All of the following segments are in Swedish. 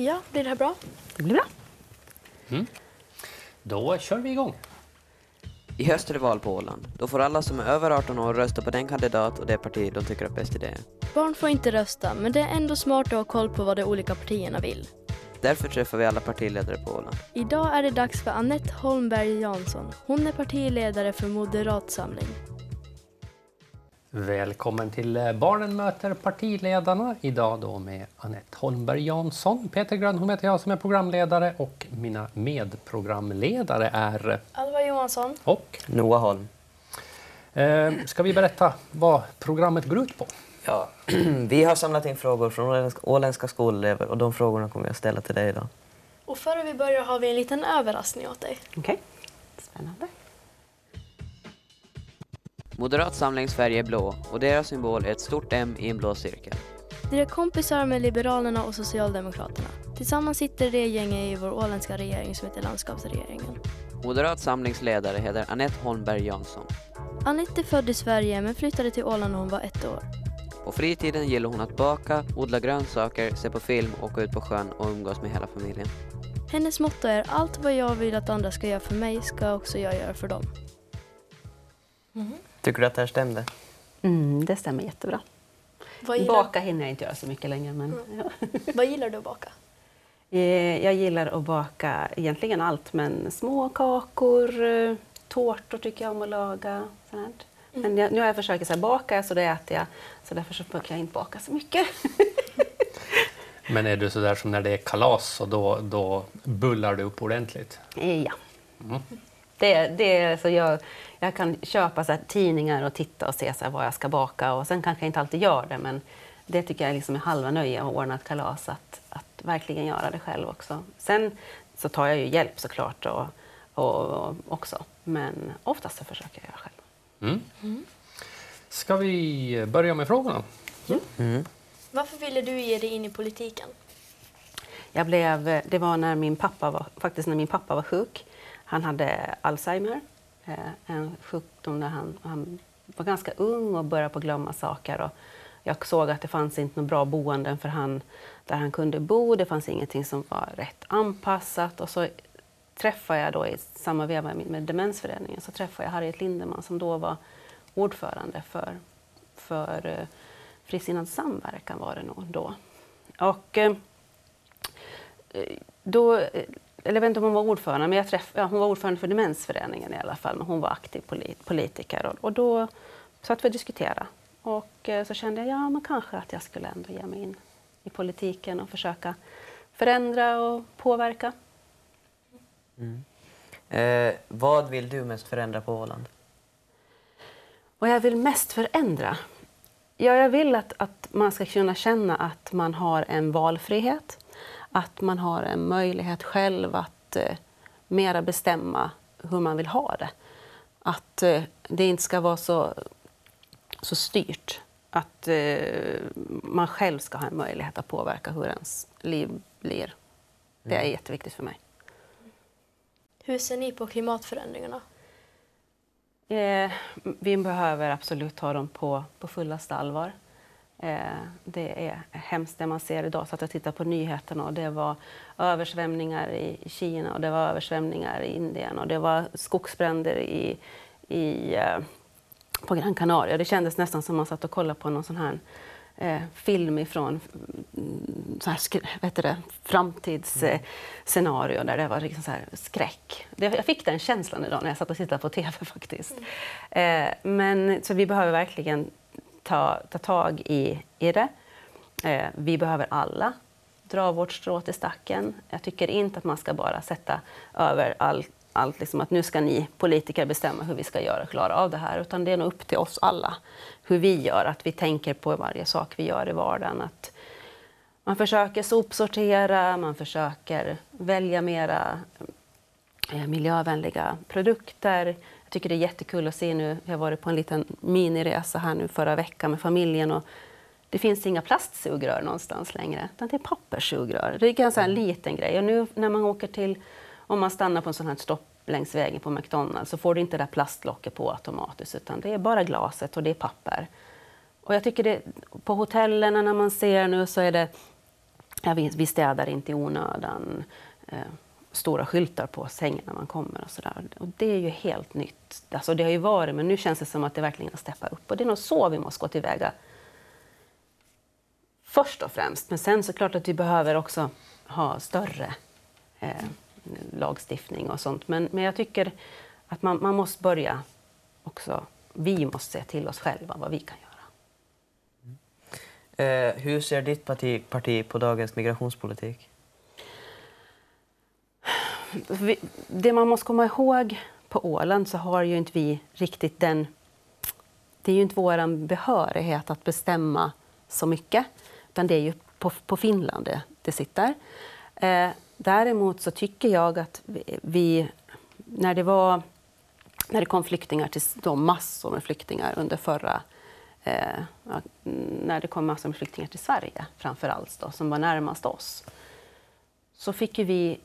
Ja, blir det här bra? Det blir bra. Då kör vi igång. I höst är det val på Åland. Då får alla som är över 18 år rösta på den kandidat och det parti de tycker är bäst i det. Barn får inte rösta, men det är ändå smart att ha koll på vad de olika partierna vill. Därför träffar vi alla partiledare på Åland. Idag är det dags för Annette Holmberg Jansson. Hon är partiledare för Moderat Samling. Välkommen till eh, Barnen möter partiledarna. Idag då med Annette Holmberg Jansson. Peter Grönholm heter jag som är programledare och mina medprogramledare är Alva Johansson. och Noah Holm. eh, ska vi berätta vad programmet går ut på? Ja, vi har samlat in frågor från åländska, skolelever och de frågorna kommer att ställa till dig idag. Och före vi börjar har vi en liten överraskning åt dig. Okej. Spännande. Moderat Samlings färg är blå och deras symbol är ett stort M i en blå cirkel. De är kompisar med Liberalerna och Socialdemokraterna. Tillsammans sitter det gänget i vår åländska regering som heter Landskapsregeringen. Moderat Samlings ledare heter Annette Holmberg Jansson. Anette är född i Sverige men flyttade till Åland när hon var ett år. På fritiden gillar hon att baka, odla grönsaker, se på film, åka ut på sjön och umgås med hela familjen. Hennes motto är allt vad jag vill att andra ska göra för mig ska också jag göra för dem. Tycker du att det här stämde? Mm, det stämmer jättebra. Vad gillar, Baka hinner jag inte göra så mycket längre. Men, ja. vad gillar du att baka? Eh, Jag gillar att baka egentligen allt, men små kakor, eh, tårtor tycker jag om att laga. Sånt. Men jag, nu har jag försökt så här, baka så det äter jag, så därför så brukar jag inte baka så mycket. Men är du sådär som när det är kalas och då, då bullar du upp ordentligt? Eh, Ja. Det, det är, så jag, jag kan köpa så här, tidningar och titta och se så här, vad jag ska baka och sen kanske jag inte alltid gör det men det tycker jag liksom är halva nöje att ordna ett kalas, att, att verkligen göra det själv också. Sen så tar jag ju hjälp såklart och, och, och också men oftast så försöker jag göra själv. Mm. Ska vi börja med frågorna? Varför ville du ge dig in i politiken? Jag blev, det var när min pappa var, faktiskt när min pappa var sjuk. Han hade Alzheimer, eh, en sjukdom där han, han var ganska ung och började på glömma saker. Och jag såg att det fanns inte några bra boenden för han där han kunde bo. Det fanns ingenting som var rätt anpassat. Och så träffade jag då i samma veva med, Demensföreningen så träffade jag Harriet Lindeman som då var ordförande för, för eh, Frisinnad samverkan var det nog då. Och eh, då, eller jag vet inte om hon var ordförande, men jag träff, ja, hon var ordförande för Demensföreningen i alla fall, men hon var aktiv polit, politiker. Och, och då satt vi och diskuterade. Och eh, så kände jag, ja men kanske att jag skulle ändå ge mig in i politiken och försöka förändra och påverka. Eh, vad vill du mest förändra på Åland? Vad jag vill mest förändra? Ja, jag vill att, att man ska kunna känna att man har en valfrihet. Att man har en möjlighet själv att eh, mera bestämma hur man vill ha det. Att eh, det inte ska vara så, så styrt. Att eh, man själv ska ha en möjlighet att påverka hur ens liv blir. Det är jätteviktigt för mig. Hur ser ni på klimatförändringarna? Eh, vi behöver absolut ta dem på, på fullaste allvar. Eh, det är hemskt det man ser idag. Så att jag tittar på nyheterna och det var översvämningar i Kina och det var översvämningar i Indien och det var skogsbränder i, i, eh, på Gran Canaria. Det kändes nästan som man satt och kollade på någon sån här eh, film ifrån mm, så här, vet det, framtidsscenario där det var liksom så här skräck. Det, jag fick den känslan idag när jag satt och tittade på TV faktiskt. Eh, men, så vi behöver verkligen ta, ta tag i, i det. Eh, vi behöver alla dra vårt strå till stacken. Jag tycker inte att man ska bara sätta över allt allt liksom att nu ska ni politiker bestämma hur vi ska göra och klara av det här, utan det är nog upp till oss alla hur vi gör, att vi tänker på varje sak vi gör i vardagen. Att man försöker sopsortera, man försöker välja mera eh, miljövänliga produkter. Jag tycker det är jättekul att se nu, jag har varit på en liten miniresa här nu förra veckan med familjen och det finns inga plastsugrör någonstans längre, utan det är papperssugrör. Det är en liten grej. Och nu när man åker till, om man stannar på en sån här stopp längs vägen på McDonalds så får du inte det där plastlocket på automatiskt, utan det är bara glaset och det är papper. Och jag tycker det, på hotellen när man ser nu så är det ja, vi, vi städar inte i onödan. Stora skyltar på sängen när man kommer och sådär. Och det är ju helt nytt. Alltså det har ju varit, men nu känns det som att det verkligen har steppat upp. Och det är nog så vi måste gå tillväga. Först och främst. Men sen så klart att vi behöver också ha större eh, lagstiftning och sånt. Men, men jag tycker att man, man måste börja också. Vi måste se till oss själva vad vi kan göra. Mm. Eh, hur ser ditt parti, parti på dagens migrationspolitik? Det man måste komma ihåg på Åland så har ju inte vi riktigt den... Det är ju inte vår behörighet att bestämma så mycket, utan det är ju på, på Finland det, det sitter. Eh, däremot så tycker jag att vi, när det var när det kom flyktingar till de massor med flyktingar under förra eh, när det kom massor med flyktingar till Sverige framför allt då, som var närmast oss så fick ju vi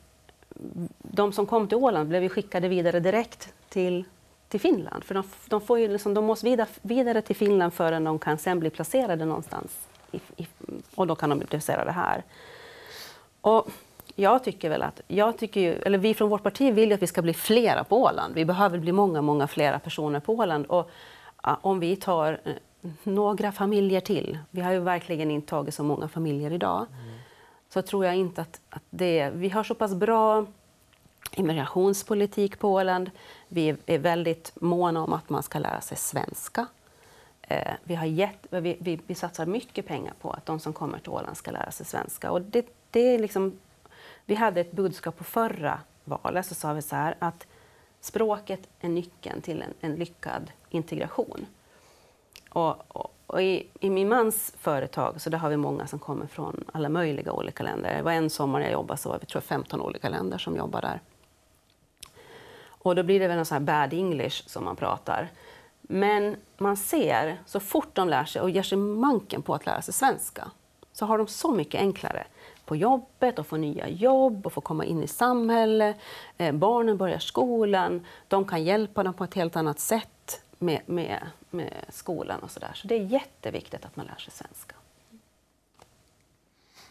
de som kom till Åland blev ju skickade vidare direkt till, till Finland. För de, de, får ju liksom, de måste vidare, vidare till Finland förrän de kan sen bli placerade någonstans. I, i, och då kan de bli placerade här. Och jag tycker väl att, jag tycker ju, eller vi från vårt parti vill ju att vi ska bli flera på Åland. Vi behöver bli många, många flera personer på Åland. Och om vi tar eh, några familjer till, vi har ju verkligen inte tagit så många familjer idag, mm så tror jag inte att, att det... Vi har så pass bra immigrationspolitik på Åland. Vi är väldigt måna om att man ska lära sig svenska. Eh, vi, har gett, vi, vi, vi, satsar mycket pengar på att de som kommer till Åland ska lära sig svenska. Och det, det är liksom, vi hade ett budskap på förra valet, så sa vi så här att språket är nyckeln till en, en lyckad integration. Och, och, och i, i, min mans företag så där har vi många som kommer från alla möjliga olika länder. Det var en sommar jag jobbade så var vi tror 15 olika länder som jobbar där. Och då blir det väl någon sån här bad English som man pratar. Men man ser, så fort de lär sig och ger sig manken på att lära sig svenska, så har de så mycket enklare på jobbet och få nya jobb och få komma in i samhället. Eh, barnen börjar skolan, de kan hjälpa dem på ett helt annat sätt med, med, med skolan och sådär. Så det är jätteviktigt att man lär sig svenska.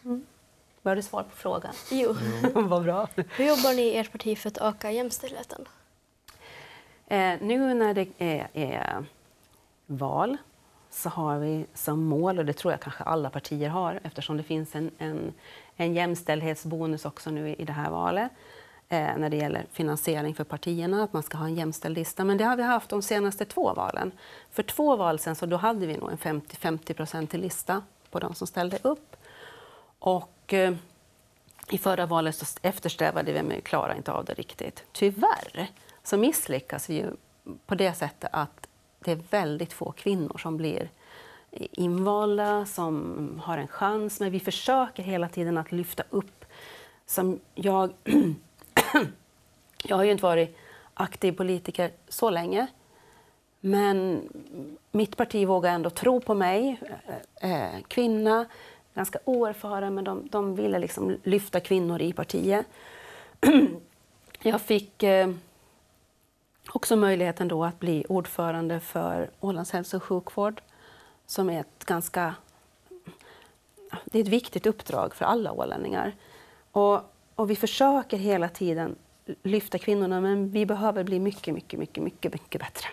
Mm. Var det svar på frågan? Jo. Mm. Vad bra. Hur jobbar ni i ert parti för att öka jämställdheten? Eh, nu när det är, är, val så har vi som mål, och det tror jag kanske alla partier har eftersom det finns en, en, en jämställdhetsbonus också nu i det här valet, eh, när det gäller finansiering för partierna, att man ska ha en jämställd lista. Men det har vi haft de senaste två valen. För två val sen så då hade vi nog en 50-50 lista på de som ställde upp. Och eh, i förra valet så eftersträvade vi, men vi klarade inte av det riktigt. Tyvärr så misslyckas vi ju på det sättet att det är väldigt få kvinnor som blir invalda, som har en chans. Men vi försöker hela tiden att lyfta upp, som jag jag har ju inte varit aktiv politiker så länge. Men mitt parti vågar ändå tro på mig. Eh, eh, kvinna, ganska oerfaren, men de, de ville liksom lyfta kvinnor i partiet. Jag fick eh, också möjligheten då att bli ordförande för Ålands hälso och sjukvård som är ett ganska det är ett viktigt uppdrag för alla ålänningar. Och och vi försöker hela tiden lyfta kvinnorna, men vi behöver bli mycket, mycket, mycket, mycket, mycket bättre.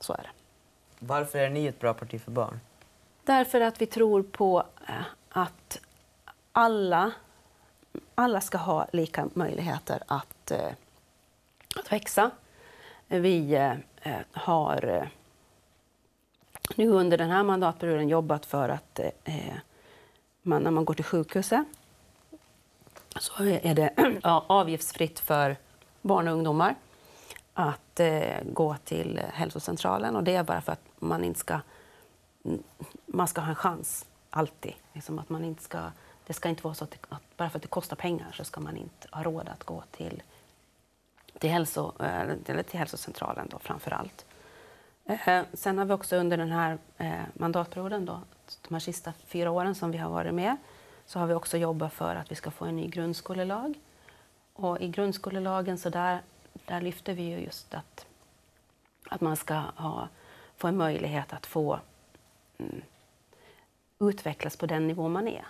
Så är det. Varför är ni ett bra parti för barn? Därför att vi tror på eh, att alla, alla ska ha lika möjligheter att, eh, att växa. Vi eh, har nu under den här mandatperioden jobbat för att man, när man går till sjukhuset så är det avgiftsfritt för barn och ungdomar att eh, gå till hälsocentralen. Och det är bara för att man inte ska, man ska ha en chans, alltid. Liksom att man inte ska, det ska inte vara så att, det, att, bara för att det kostar pengar så ska man inte ha råd att gå till, till, hälso, eh, eller till hälsocentralen då, framför allt. Eh, sen har vi också under den här mandatperioden, då, de här sista fyra åren som vi har varit med, så har vi också jobbat för att vi ska få en ny grundskolelag. Och I grundskolelagen så där, där lyfter vi ju just att, att man ska ha, få en möjlighet att få mm, utvecklas på den nivå man är.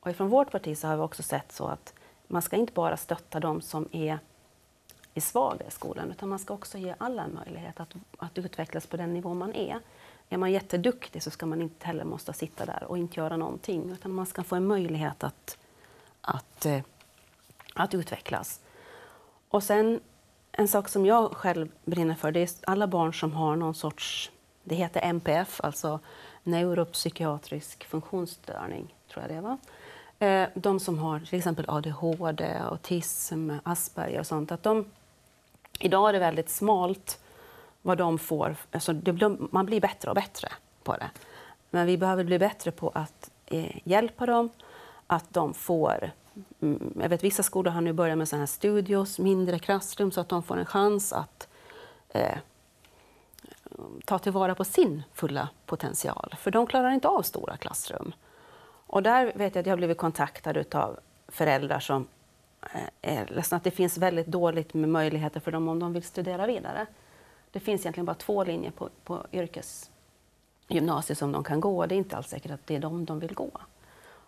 Och ifrån vårt parti så har vi också sett så att man ska inte bara stötta de som är, är svaga i skolan utan man ska också ge alla en möjlighet att, att utvecklas på den nivå man är. Är man jätteduktig så ska man inte heller måste sitta där och inte göra någonting utan man ska få en möjlighet att, att, eh, att utvecklas. Och sen en sak som jag själv brinner för det är alla barn som har någon sorts, det heter NPF, alltså neuropsykiatrisk funktionsstörning, tror jag det var. Eh, de som har till exempel ADHD, autism, Asperger och sånt, att de, idag är det väldigt smalt vad de får. Alltså blir, man blir bättre och bättre på det. Men vi behöver bli bättre på att eh, hjälpa dem, att de får mm, jag vet vissa skolor har nu börjat med såna här studios, mindre klassrum, så att de får en chans att eh, ta tillvara på sin fulla potential. För de klarar inte av stora klassrum. Och där vet jag att jag har blivit kontaktad av föräldrar som eh, är ledsna att det finns väldigt dåligt med möjligheter för dem om de vill studera vidare. Det finns egentligen bara två linjer på, på yrkesgymnasiet som de kan gå och det är inte alls säkert att det är de de vill gå.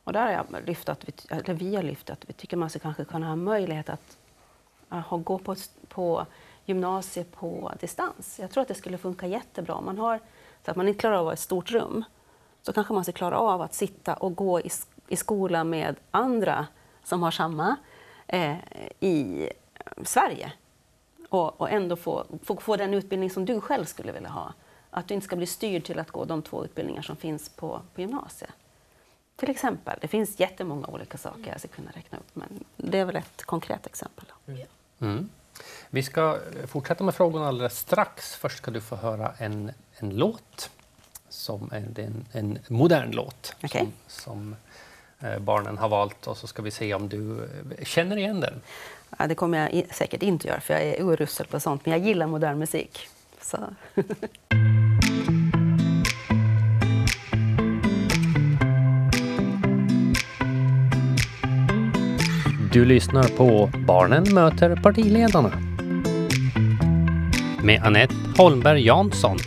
Och där har jag lyft att vi, eller vi har lyft att vi tycker man ska kanske kunna ha möjlighet att, att gå på, på gymnasiet på distans. Jag tror att det skulle funka jättebra om man har så att man inte klarar av ett stort rum så kanske man ska klara av att sitta och gå i, i skola med andra som har samma eh, i Sverige och, och ändå få, få, få, den utbildning som du själv skulle vilja ha. Att du inte ska bli styrd till att gå de två utbildningar som finns på, på gymnasiet. Till exempel. Det finns jättemånga olika saker jag ska kunna räkna upp, men det är väl ett konkret exempel. Mm. Vi ska fortsätta med frågorna alldeles strax. Först ska du få höra en, en låt som är en, en modern låt okay. som, som barnen har valt och så ska vi se om du eh, känner igen den. Ja, det kommer jag säkert inte göra för jag är urusel på sånt, men jag gillar modern musik. Så. Du lyssnar på Barnen möter partiledarna med Annette Holmberg Jansson.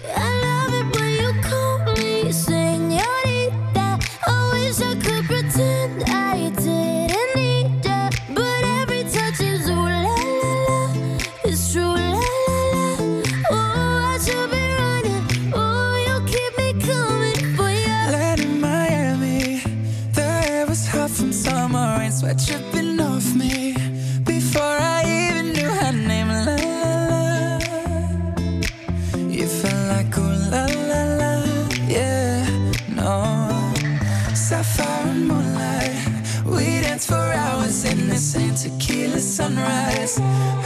eyes.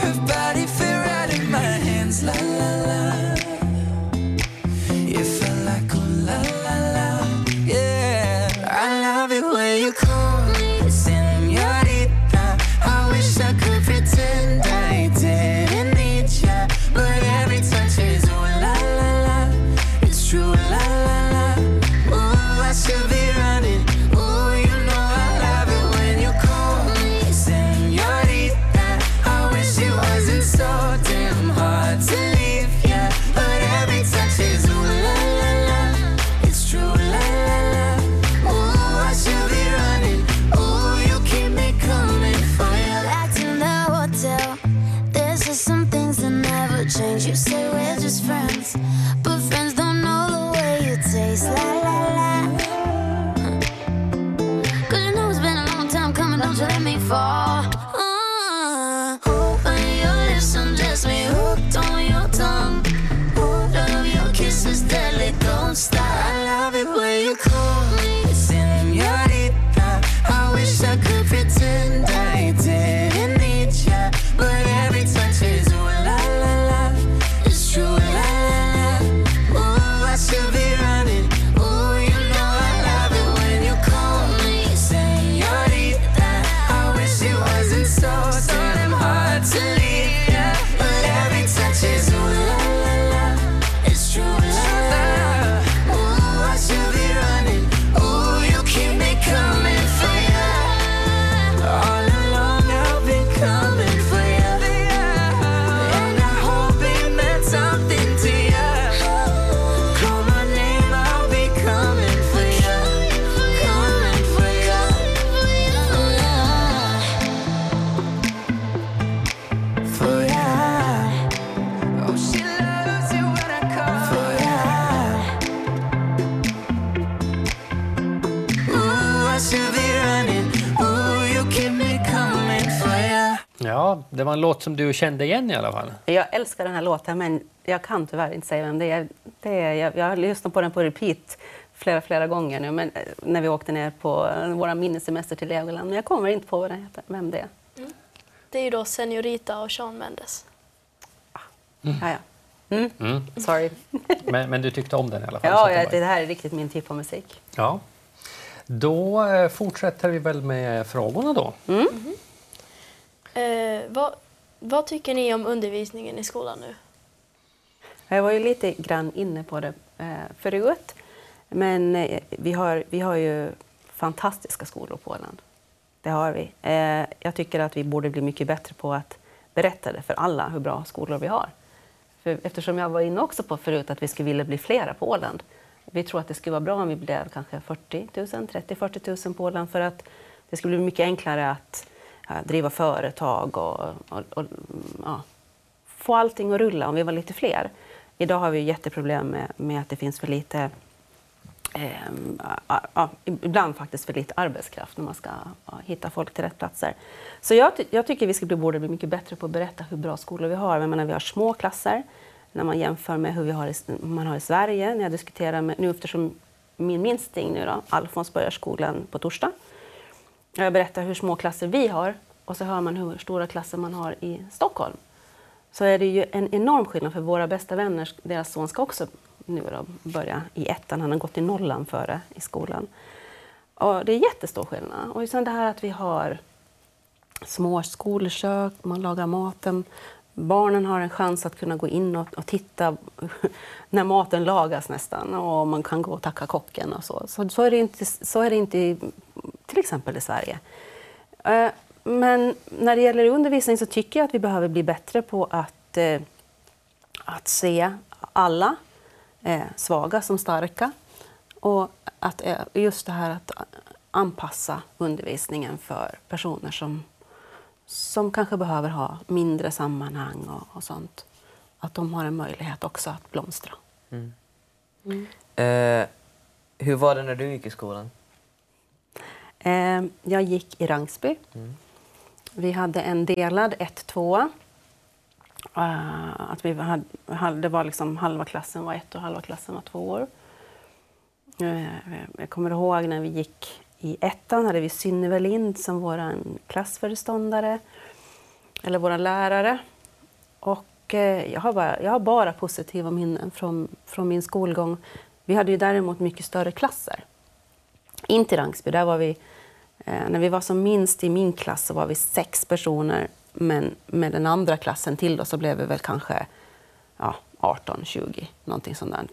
Ja, det var en låt som du kände igen i alla fall. Jag älskar den här låten, men jag kan tyvärr inte säga vem det är. Det är jag, jag har lyssnat på den på repeat flera, flera gånger nu, men, eh, när vi åkte ner på eh, vår minnessemester till Legoland. Men jag kommer inte på vad den heter, vem det är. Det är ju då Senorita och Shawn Mendes. Ja, ja. Mm. Mm. Sorry. Men, men du tyckte om den i alla fall? Ja, att det ja, var- det här är riktigt min typ av musik. ja. Då eh, fortsätter vi väl med frågorna då. Eh, vad, vad tycker ni om undervisningen i skolan nu? Jag var ju lite grann inne på det eh, förut. Men eh, vi, har, vi har ju fantastiska skolor på Åland. Det har vi. Eh, jag tycker att vi borde bli mycket bättre på att berätta det för alla hur bra skolor vi har. För eftersom jag var inne också på förut att vi skulle vilja bli flera på Åland. Vi tror att det skulle vara bra om vi blev kanske 40 000, 30-40 000 på Åland för att det skulle bli mycket enklare att Eh, driva företag och, och, och ja, få allting att rulla om vi var lite fler. Idag har vi jätteproblem med, med att det finns för lite eh, ja, ibland faktiskt för lite arbetskraft när man ska ja, hitta folk till rätt platser. Så jag, ty- jag tycker vi ska bli, borde bli mycket bättre på att berätta hur bra skolor vi har. Jag menar, vi har små klasser när man jämför med hur vi har i, man har i Sverige. När jag diskuterar med, nu eftersom min minsting nu då, Alfons börjar skolan på torsdag. Jag berättar hur små klasser vi har och så hör man hur stora klasser man har i Stockholm så är det ju en enorm skillnad för våra bästa vänner. Deras son ska också nu då börja i ettan. Han har gått i nollan före i skolan. Och det är jättestor skillnad. Och sen det här att vi har små skolkök, man lagar maten. Barnen har en chans att kunna gå in och, och titta när maten lagas nästan. Och man kan gå och tacka kocken och så. Så, så, är, det inte, så är det inte i, till exempel i Sverige. Eh, Men när det gäller undervisning så tycker jag att vi behöver bli bättre på att, eh, att se alla eh, svaga som starka. Och att, eh, just det här att anpassa undervisningen för personer som, som kanske behöver ha mindre sammanhang och, och sånt. Att de har en möjlighet också att blomstra. Eh, hur var det när du gick i skolan? Eh, jag gick i Rangsby. Vi hade en delad 1-2. Uh, att vi hade, det var liksom halva klassen var ett och halva klassen var två år. Eh, jag kommer ihåg när vi gick i ettan hade vi Synnöve Lind som vår klassföreståndare, eller vår lärare. Och eh, jag, har bara, jag har bara positiva minnen från, från min skolgång. Vi hade ju däremot mycket större klasser in till Rangsby, där var vi, eh, när vi var som minst i min klass så var vi sex personer, men med den andra klassen till då så blev vi väl kanske ja, 18, 20, någonting sånt där.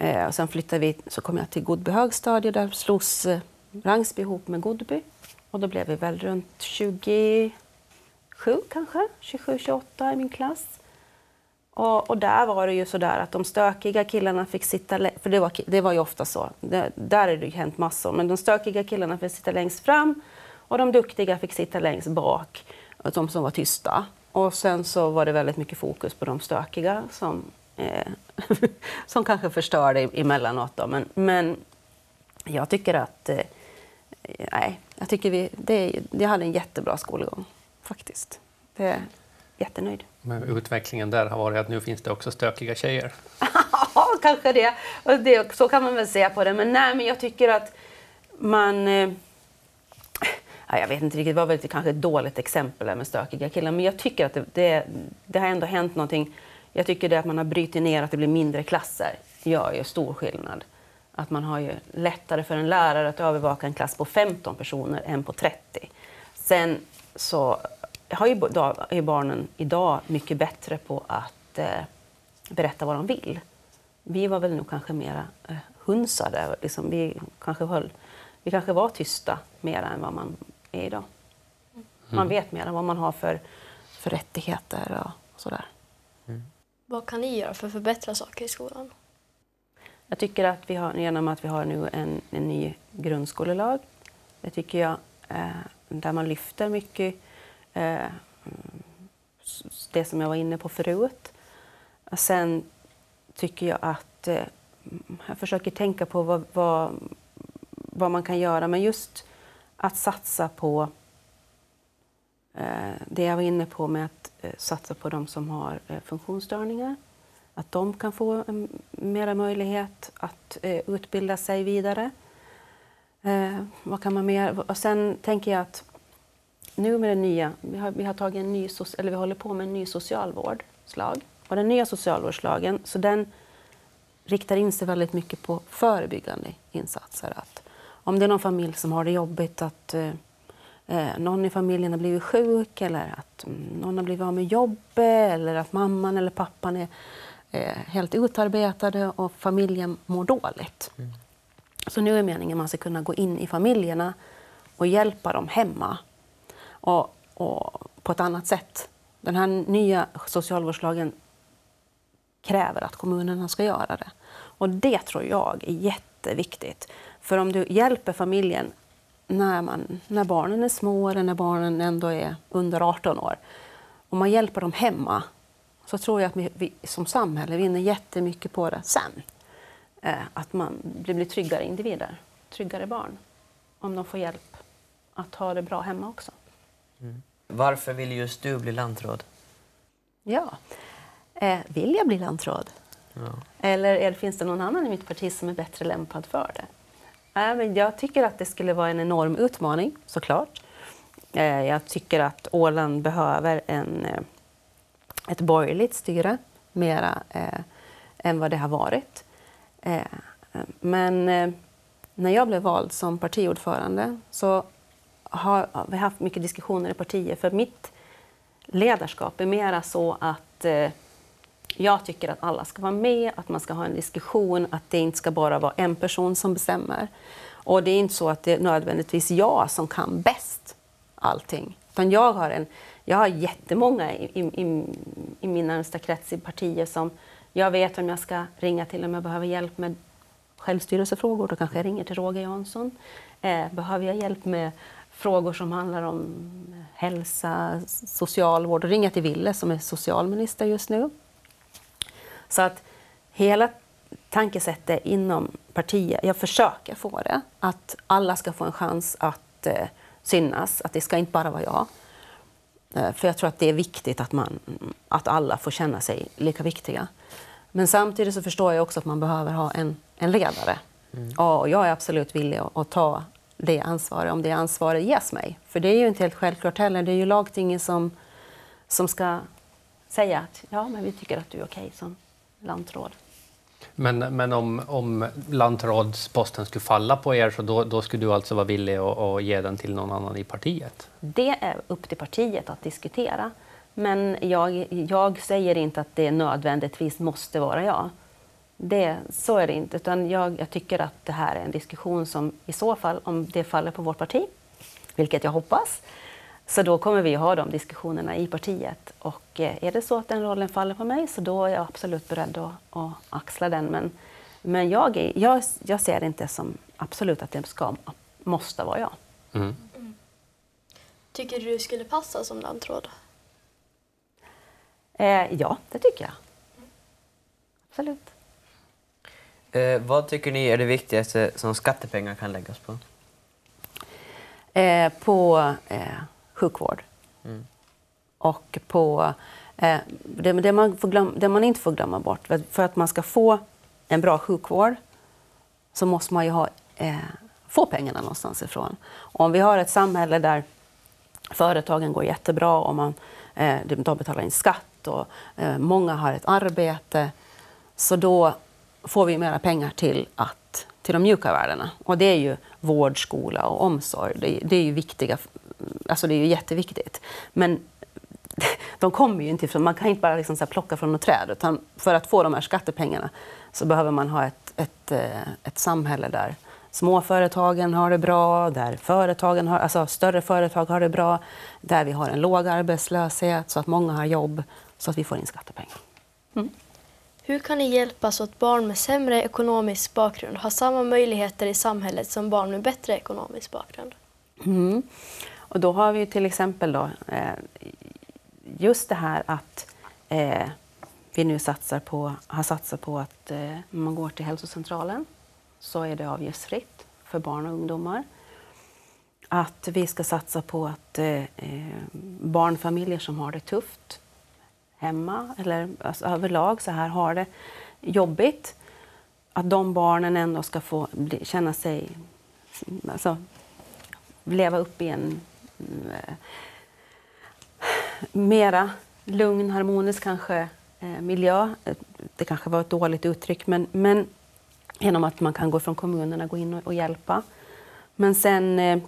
Eh, och sen flyttade vi, så kom jag till Godby högstadie, där slogs eh, Rangsby ihop med Godby. Och då blev vi väl runt 27 kanske, 27, 28 i min klass. Och, och där var det ju sådär att de stökiga killarna fick sitta, för det var, det var ju ofta så, det, där har det ju hänt massor, men de stökiga killarna fick sitta längst fram och de duktiga fick sitta längst bak, de som var tysta. Och sen så var det väldigt mycket fokus på de stökiga som, som kanske förstörde e- emellanåt. Då. Men, men jag tycker att, eh, nej, jag tycker vi, det, jag hade en jättebra skolgång faktiskt. Det är jättenöjd. Men utvecklingen där har varit att nu finns det också stökiga tjejer. Ja, kanske det. Och det. Så kan man väl se på det. Men nej, men jag tycker att man... Eh, ja, jag vet inte riktigt, det var väl kanske ett dåligt exempel med stökiga killar. Men jag tycker att det, det, det har ändå hänt någonting. Jag tycker det att man har brutit ner, att det blir mindre klasser, gör ju stor skillnad. Att man har ju lättare för en lärare att övervaka en klass på 15 personer än på 30. Sen så har ju, är barnen idag mycket bättre på att eh, berätta vad de vill. Vi var väl nog kanske mera eh, hunsade. Liksom, vi, kanske höll, vi kanske var tysta mer än vad man är idag. Man vet mer vad man har för, för rättigheter och sådär. Vad kan ni göra för att förbättra saker i skolan? Jag tycker att vi har, genom att vi har nu en, en ny grundskolelag, det tycker jag, eh, där man lyfter mycket eh, det som jag var inne på förut. Och Sen tycker jag att eh, jag försöker tänka på vad, vad, vad man kan göra, men just att satsa på Eh, det jag var inne på med att eh, satsa på de som har eh, funktionsstörningar. Att de kan få mm, mera möjlighet att utbilda sig vidare. Vad kan man mer? Och sen tänker jag att nu med det nya, vi har, vi har tagit en ny, eller vi håller på med en ny socialvårdslag. Och den nya socialvårdslagen, så den riktar in sig väldigt mycket på förebyggande insatser. Att om det är någon familj som har det jobbigt att eh, någon i familjen har blivit sjuk eller att mm, någon har blivit av med jobbet eller att mamman eller pappan är eh, helt utarbetade och familjen mår dåligt. Så nu är meningen att man ska kunna gå in i familjerna och hjälpa dem hemma och, och på ett annat sätt. Den här nya socialvårdslagen kräver att kommunerna ska göra det. Och det tror jag är jätteviktigt. För om du hjälper familjen när, man, när barnen är små eller när barnen ändå är under 18 år. Om man hjälper dem hemma så tror jag att vi, vi som samhälle vinner jättemycket på det sen. Eh, att man blir, blir tryggare individer, tryggare barn. Om de får hjälp att ha det bra hemma också. Varför vill just du bli lantråd? Ja. Eh, vill jag bli lantråd? Ja. Eller är, finns det någon annan i mitt parti som är bättre lämpad för det? Nej, men jag tycker att det skulle vara en enorm utmaning, såklart. Eh, jag tycker att Åland behöver en, eh, ett borgerligt styre mera eh, än vad det har varit. Eh, men eh, när jag blev vald som partiordförande så har har vi haft mycket diskussioner i partiet. För mitt ledarskap är mera så att eh, jag tycker att alla ska vara med, att man ska ha en diskussion, att det inte ska bara vara en person som bestämmer. Och det är inte så att det är nödvändigtvis jag som kan bäst allting. Utan jag har, en, jag har jättemånga i, i, i, min närmsta krets i partier som jag vet vem jag ska ringa till om jag behöver hjälp med självstyrelsefrågor. Då kanske jag ringer till Roger Jansson. Eh, behöver jag hjälp med frågor som handlar om hälsa, socialvård, då ringer jag till Ville som är socialminister just nu. Så att hela tankesättet inom partiet, jag försöker få det, att alla ska få en chans att eh, synas, att det ska inte bara vara jag. Eh, för jag tror att det är viktigt att, man, att alla får känna sig lika viktiga. Men samtidigt så förstår jag också att man behöver ha en, en ledare. Och jag är absolut villig att, att ta det ansvaret, om det ansvaret ges mig. För det är ju inte helt självklart heller. Det är ju lagtinget som, som ska säga att ja, men vi tycker att du är okej som lantråd. Men, men om, om lantrådsposten skulle falla på er så då, då skulle du alltså vara villig att, att ge den till någon annan i partiet? Det är upp till partiet att diskutera. Men jag, jag säger inte att det nödvändigtvis måste vara jag. Det, så är det inte. Utan jag, jag tycker att det här är en diskussion som i så fall, om det faller på vårt parti, vilket jag hoppas, så då kommer vi att ha de diskussionerna i partiet. Och eh, är det så att den rollen faller på mig så då är jag absolut beredd att, att axla den. Men, men jag, är, jag, jag ser det inte som absolut att det ska, måste vara jag. Mm. Tycker du skulle passa som lantråd? Eh, ja, det tycker jag. Absolut. Eh, vad tycker ni är det viktigaste som skattepengar kan läggas på? Eh, på eh, sjukvård. Mm. Och på eh, det, det, man glöm, det man inte får glömma bort. För att, för att man ska få en bra sjukvård så måste man ju ha, eh, få pengarna någonstans ifrån. Och om vi har ett samhälle där företagen går jättebra och man, eh, de betalar in skatt och eh, många har ett arbete så då får vi mera pengar till, att, till de mjuka värdena. Och det är ju vård, skola och omsorg. Det, det är ju viktiga, alltså det är ju jätteviktigt. Men de kommer ju inte ifrån, man kan inte bara liksom plocka från något träd. Utan för att få de här skattepengarna så behöver man ha ett, ett, eh, ett samhälle där småföretagen har det bra, där företagen har, alltså större företag har det bra, där vi har en låg arbetslöshet så att många har jobb, så att vi får in skattepengar. Hur kan ni hjälpa så att barn med sämre ekonomisk bakgrund har samma möjligheter i samhället som barn med bättre ekonomisk bakgrund? Mm. Och då har vi till exempel då, eh, just det här att eh, vi nu satsar på, har satsat på att eh, man går till hälsocentralen så är det avgiftsfritt för barn och ungdomar. att vi ska satsa på att eh, eh, barnfamiljer som har det tufft hemma eller alltså, överlag så här har det jobbigt, att de barnen ändå ska få bli, känna sig, alltså, leva upp i en Mm, eh, mera lugn, harmonisk kanske eh, miljö. Det kanske var ett dåligt uttryck, men, men genom att man kan gå från kommunerna gå in och, och hjälpa. Men sen eh,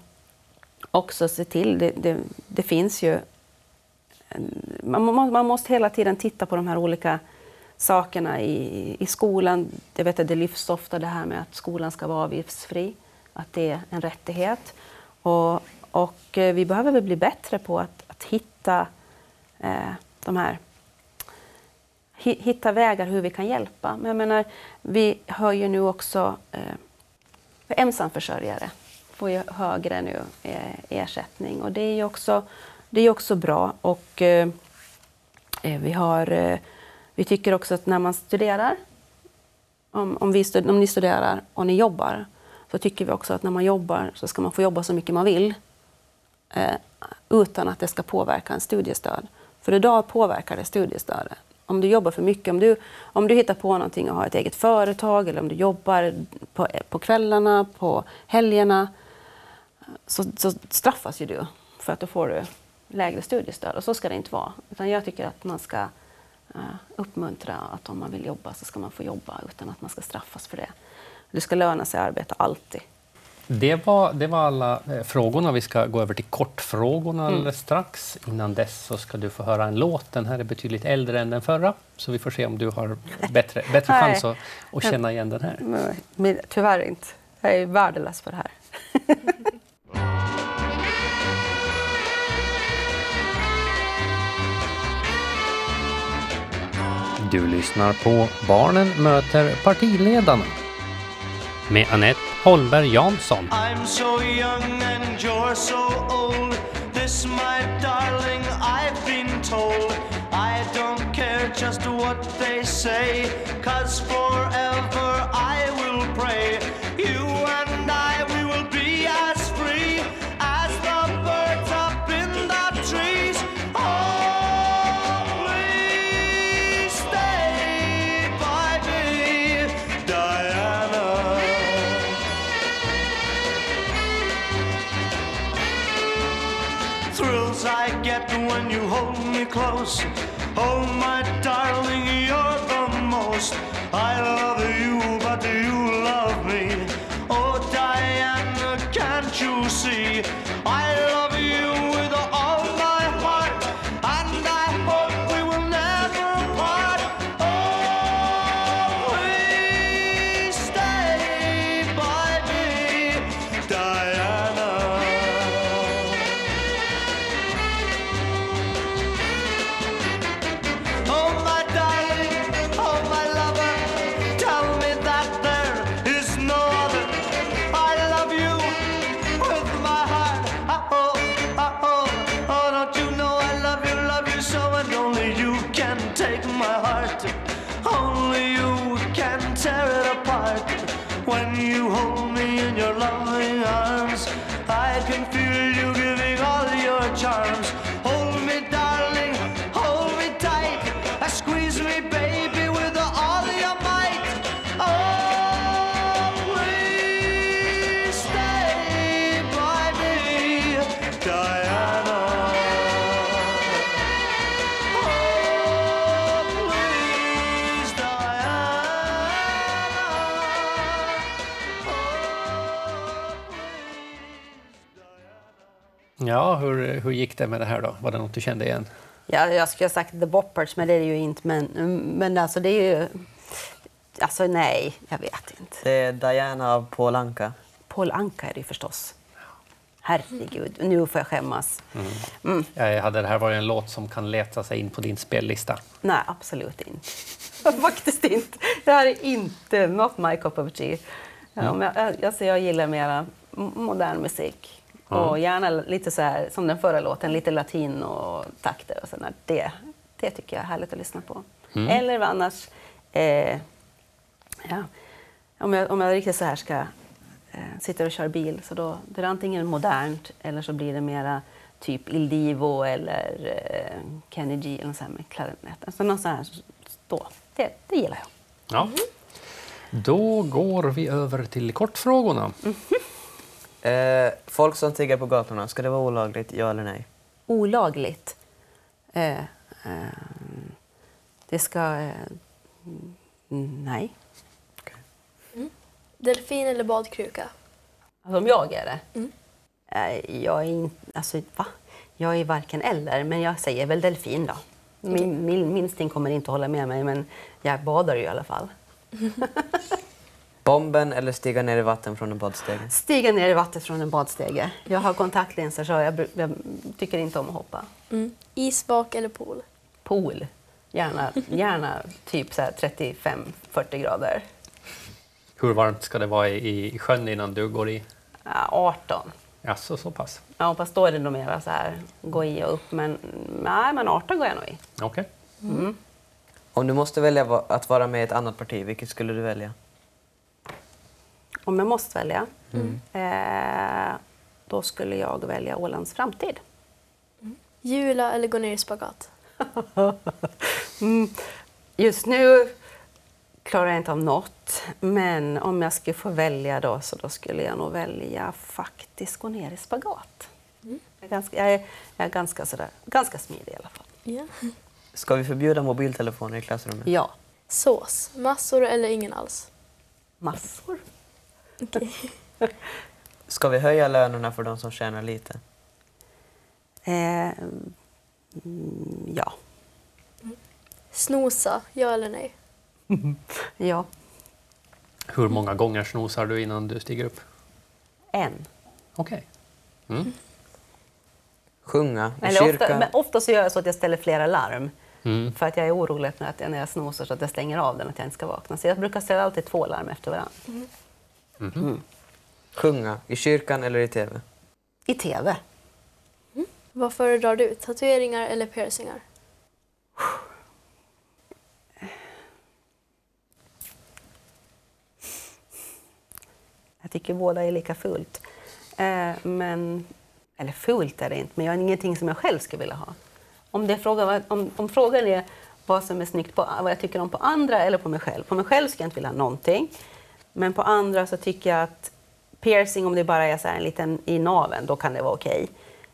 också se till, det, det, det finns ju man, man, man måste hela tiden titta på de här olika sakerna i, i skolan. Jag vet att det lyfts ofta det här med att skolan ska vara avgiftsfri, att det är en rättighet. Och, och eh, vi behöver väl bli bättre på att, att hitta eh, de här hitta vägar hur vi kan hjälpa. Men jag menar, vi hör ju nu också eh, ensamförsörjare får ju högre nu eh, ersättning och det är ju också, det är också bra. Och eh, eh, vi, har, eh, vi tycker också att när man studerar, om, om, vi stud, om ni studerar och ni jobbar, så tycker vi också att när man jobbar så ska man få jobba så mycket man vill eh, utan att det ska påverka en studiestöd. För idag påverkar det studiestödet. Om du jobbar för mycket, om du, om du hittar på någonting och har ett eget företag eller om du jobbar på, på kvällarna, på helgerna, så, så straffas ju du för att då får du lägre studiestöd. Och så ska det inte vara. Utan jag tycker att man ska uh, uppmuntra att om man vill jobba så ska man få jobba utan att man ska straffas för det. Det ska löna sig att arbeta, alltid. Det var, det var alla eh, frågorna. Vi ska gå över till kortfrågorna mm. alldeles strax. Innan dess så ska du få höra en låt. Den här är betydligt äldre än den förra, så vi får se om du har bättre, bättre chans att, att känna igen den här. Men, tyvärr inte. Jag är värdelös på det här. Du lyssnar på Barnen möter partiledarna med Annette Holmberg Jansson. I'm so young and you're so old. This my darling I've been told. I don't care just what they say Cause forever I will pray det med det här då? Var det något du kände igen? Ja, jag skulle ha sagt The Boppers, men det är det ju inte. Men, men alltså det är ju... Alltså nej, jag vet inte. Det är Diana av Paul Anka. Paul Anka är det ju förstås. Herregud, nu får jag skämmas. Mm. Jag hade det här varit en låt som kan leta sig in på din spellista. Nej, absolut inte. Faktiskt inte. Det här är inte not my cup of tea. Ja, men jag, alltså jag gillar mera modern musik. Och gärna lite så här, som den förra låten, lite latin och takter och sådär. Det, det tycker jag är härligt att lyssna på. Eller annars, eh, ja, om, jag, om jag riktigt så här ska eh, sitter och kör bil. Så då det är antingen modernt eller så blir det mera typ Il Divo eller eh, Kenny G eller så här med klarinett. Alltså någon sån här, då, det, det gillar jag. Ja. Då går vi över till kortfrågorna. Eh, folk som tigger på gatorna, ska det vara olagligt, ja eller nej? Olagligt. Eh, eh, det ska... Eh, mm, nej. Delfin eller badkruka? Alltså om jag är det? Mm. Eh, jag är inte... Alltså, va? Jag är varken eller, men jag säger väl delfin då. Min, min, min instinkt kommer inte att hålla med mig, men jag badar ju i alla fall. Bomben eller stiga ner i vatten från en badstege? Stiga ner i vattnet från en badstege. Jag har kontaktlinser så jag, jag tycker inte om att hoppa. Mm. Isvak eller pool? Pool. Gärna, gärna typ så här 35-40 grader. Hur varmt ska det vara i, i sjön innan du går i? Ja, 18. Jaså, så pass? Ja, fast då är det nog mera så här, gå i och upp. Men, nej, men 18 går jag nog i. Okej. Om du måste välja att vara med i ett annat parti, vilket skulle du välja? Om jag måste välja, eh, då skulle jag välja Ålands framtid. Jula eller gå ner i spagat? Mm. Just nu klarar jag inte av något, men om jag skulle få välja då så då skulle jag nog välja faktiskt gå ner i spagat. Jag är ganska, jag är, jag är ganska, sådär, ganska smidig i alla fall. Ja. Ska vi förbjuda mobiltelefoner i klassrummet? Ja, Sås, massor eller ingen alls? massor. Okej. Ska vi höja lönerna för de som tjänar lite? Eh, mm, ja. Snosa, ja eller nej? ja, Hur många gånger snosar du innan du stiger upp? en. Okej. Mm. Sjunga i Eller ofta, kyrkan? men ofta så gör jag så att jag ställer flera larm. Mm. För att jag är orolig för att jag, när jag snosar så att jag stänger av den att jag inte ska vakna. Så jag brukar ställa alltid två larm efter varandra. Sjunga i kyrkan eller i TV? I TV. Vad föredrar du? Tatueringar eller piercingar? Jag tycker båda är lika fult. Eh, men, eller fult är det inte, men jag har ingenting som jag själv skulle vilja ha. Om, det är fråga, vad- om, om frågan är vad som är snyggt på, vad jag tycker om på andra eller på mig själv. På mig själv ska jag inte vilja ha någonting. Men på andra så tycker jag att piercing, om det bara är så här en liten i naveln, då kan det vara okej.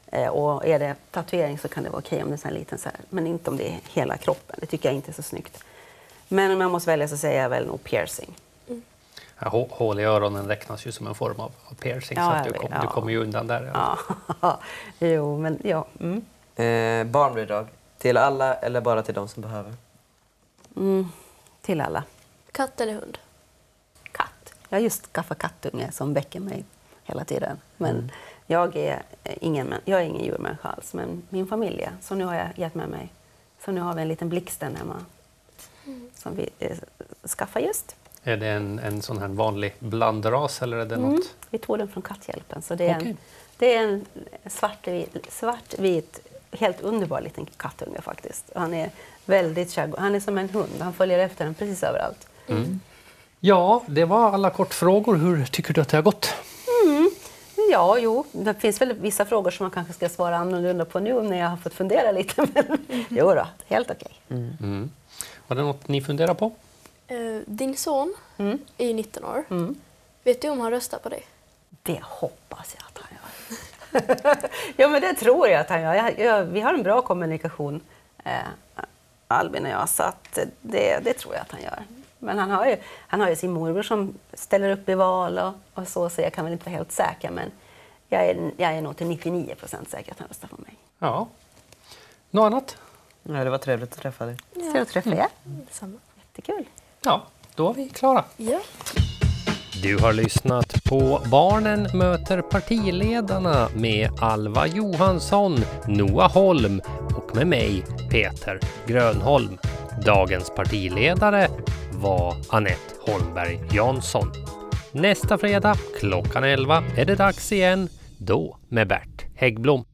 Eh, och är det tatuering så kan det vara okej om det är så här liten så här, men inte om det är hela kroppen. Det tycker jag inte är så snyggt. Men om jag måste välja så säger jag väl nog piercing. Ja, hå- Hål i öronen räknas ju som en form av piercing, Ja, så du, kom, ja. du kommer ju undan där. Ja. Ja, jo, men ja. Mm. Eh, barnbidrag, till alla eller bara till de som behöver? Mm. Till alla. Katt eller hund? Jag har just skaffat kattunge som väcker mig hela tiden. Men jag, är ingen, jag är ingen djurmänniska alls, men min familj är. Så nu har jag gett med mig. Så nu har vi en liten blixten hemma som vi eh, skaffar just. Är det en, en sån här vanlig blandras eller är det Mm. något? Vi tog den från Katthjälpen. Så det är Okej. en, det är en svartvit, svartvit, helt underbar liten kattunge faktiskt. Han är väldigt kär. Han är som en hund. Han följer efter en precis överallt. Ja, det var alla kortfrågor. Hur tycker du att det har gått? Ja, jo, det finns väl vissa frågor som man kanske ska svara annorlunda på nu när jag har fått fundera lite. Men jo då, helt okej. Mm. Var det något ni funderar på? Eh, din son Mm. är ju 19 år. Mm. Vet du om han röstar på dig? Det hoppas jag att han gör. ja, men det tror jag att han gör. Jag, jag, vi har en bra kommunikation, eh, Albin och jag, så att det, det tror jag att han gör. Men han har ju, han har ju sin morbror som ställer upp i val och, och så, så jag kan väl inte vara helt säker. Men jag är, jag är nog till 99 procent säker att han röstar på mig. Ja. Något annat? Ja, det var trevligt att träffa dig. Trevligt att träffa er. Detsamma. Jättekul. Ja, då är vi klara. Ja. Du har lyssnat på Barnen möter partiledarna med Alva Johansson, Noah Holm och med mig, Peter Grönholm. Dagens partiledare var Annette Holmberg Jansson. Nästa fredag klockan 11 är det dags igen, då med Bert Häggblom.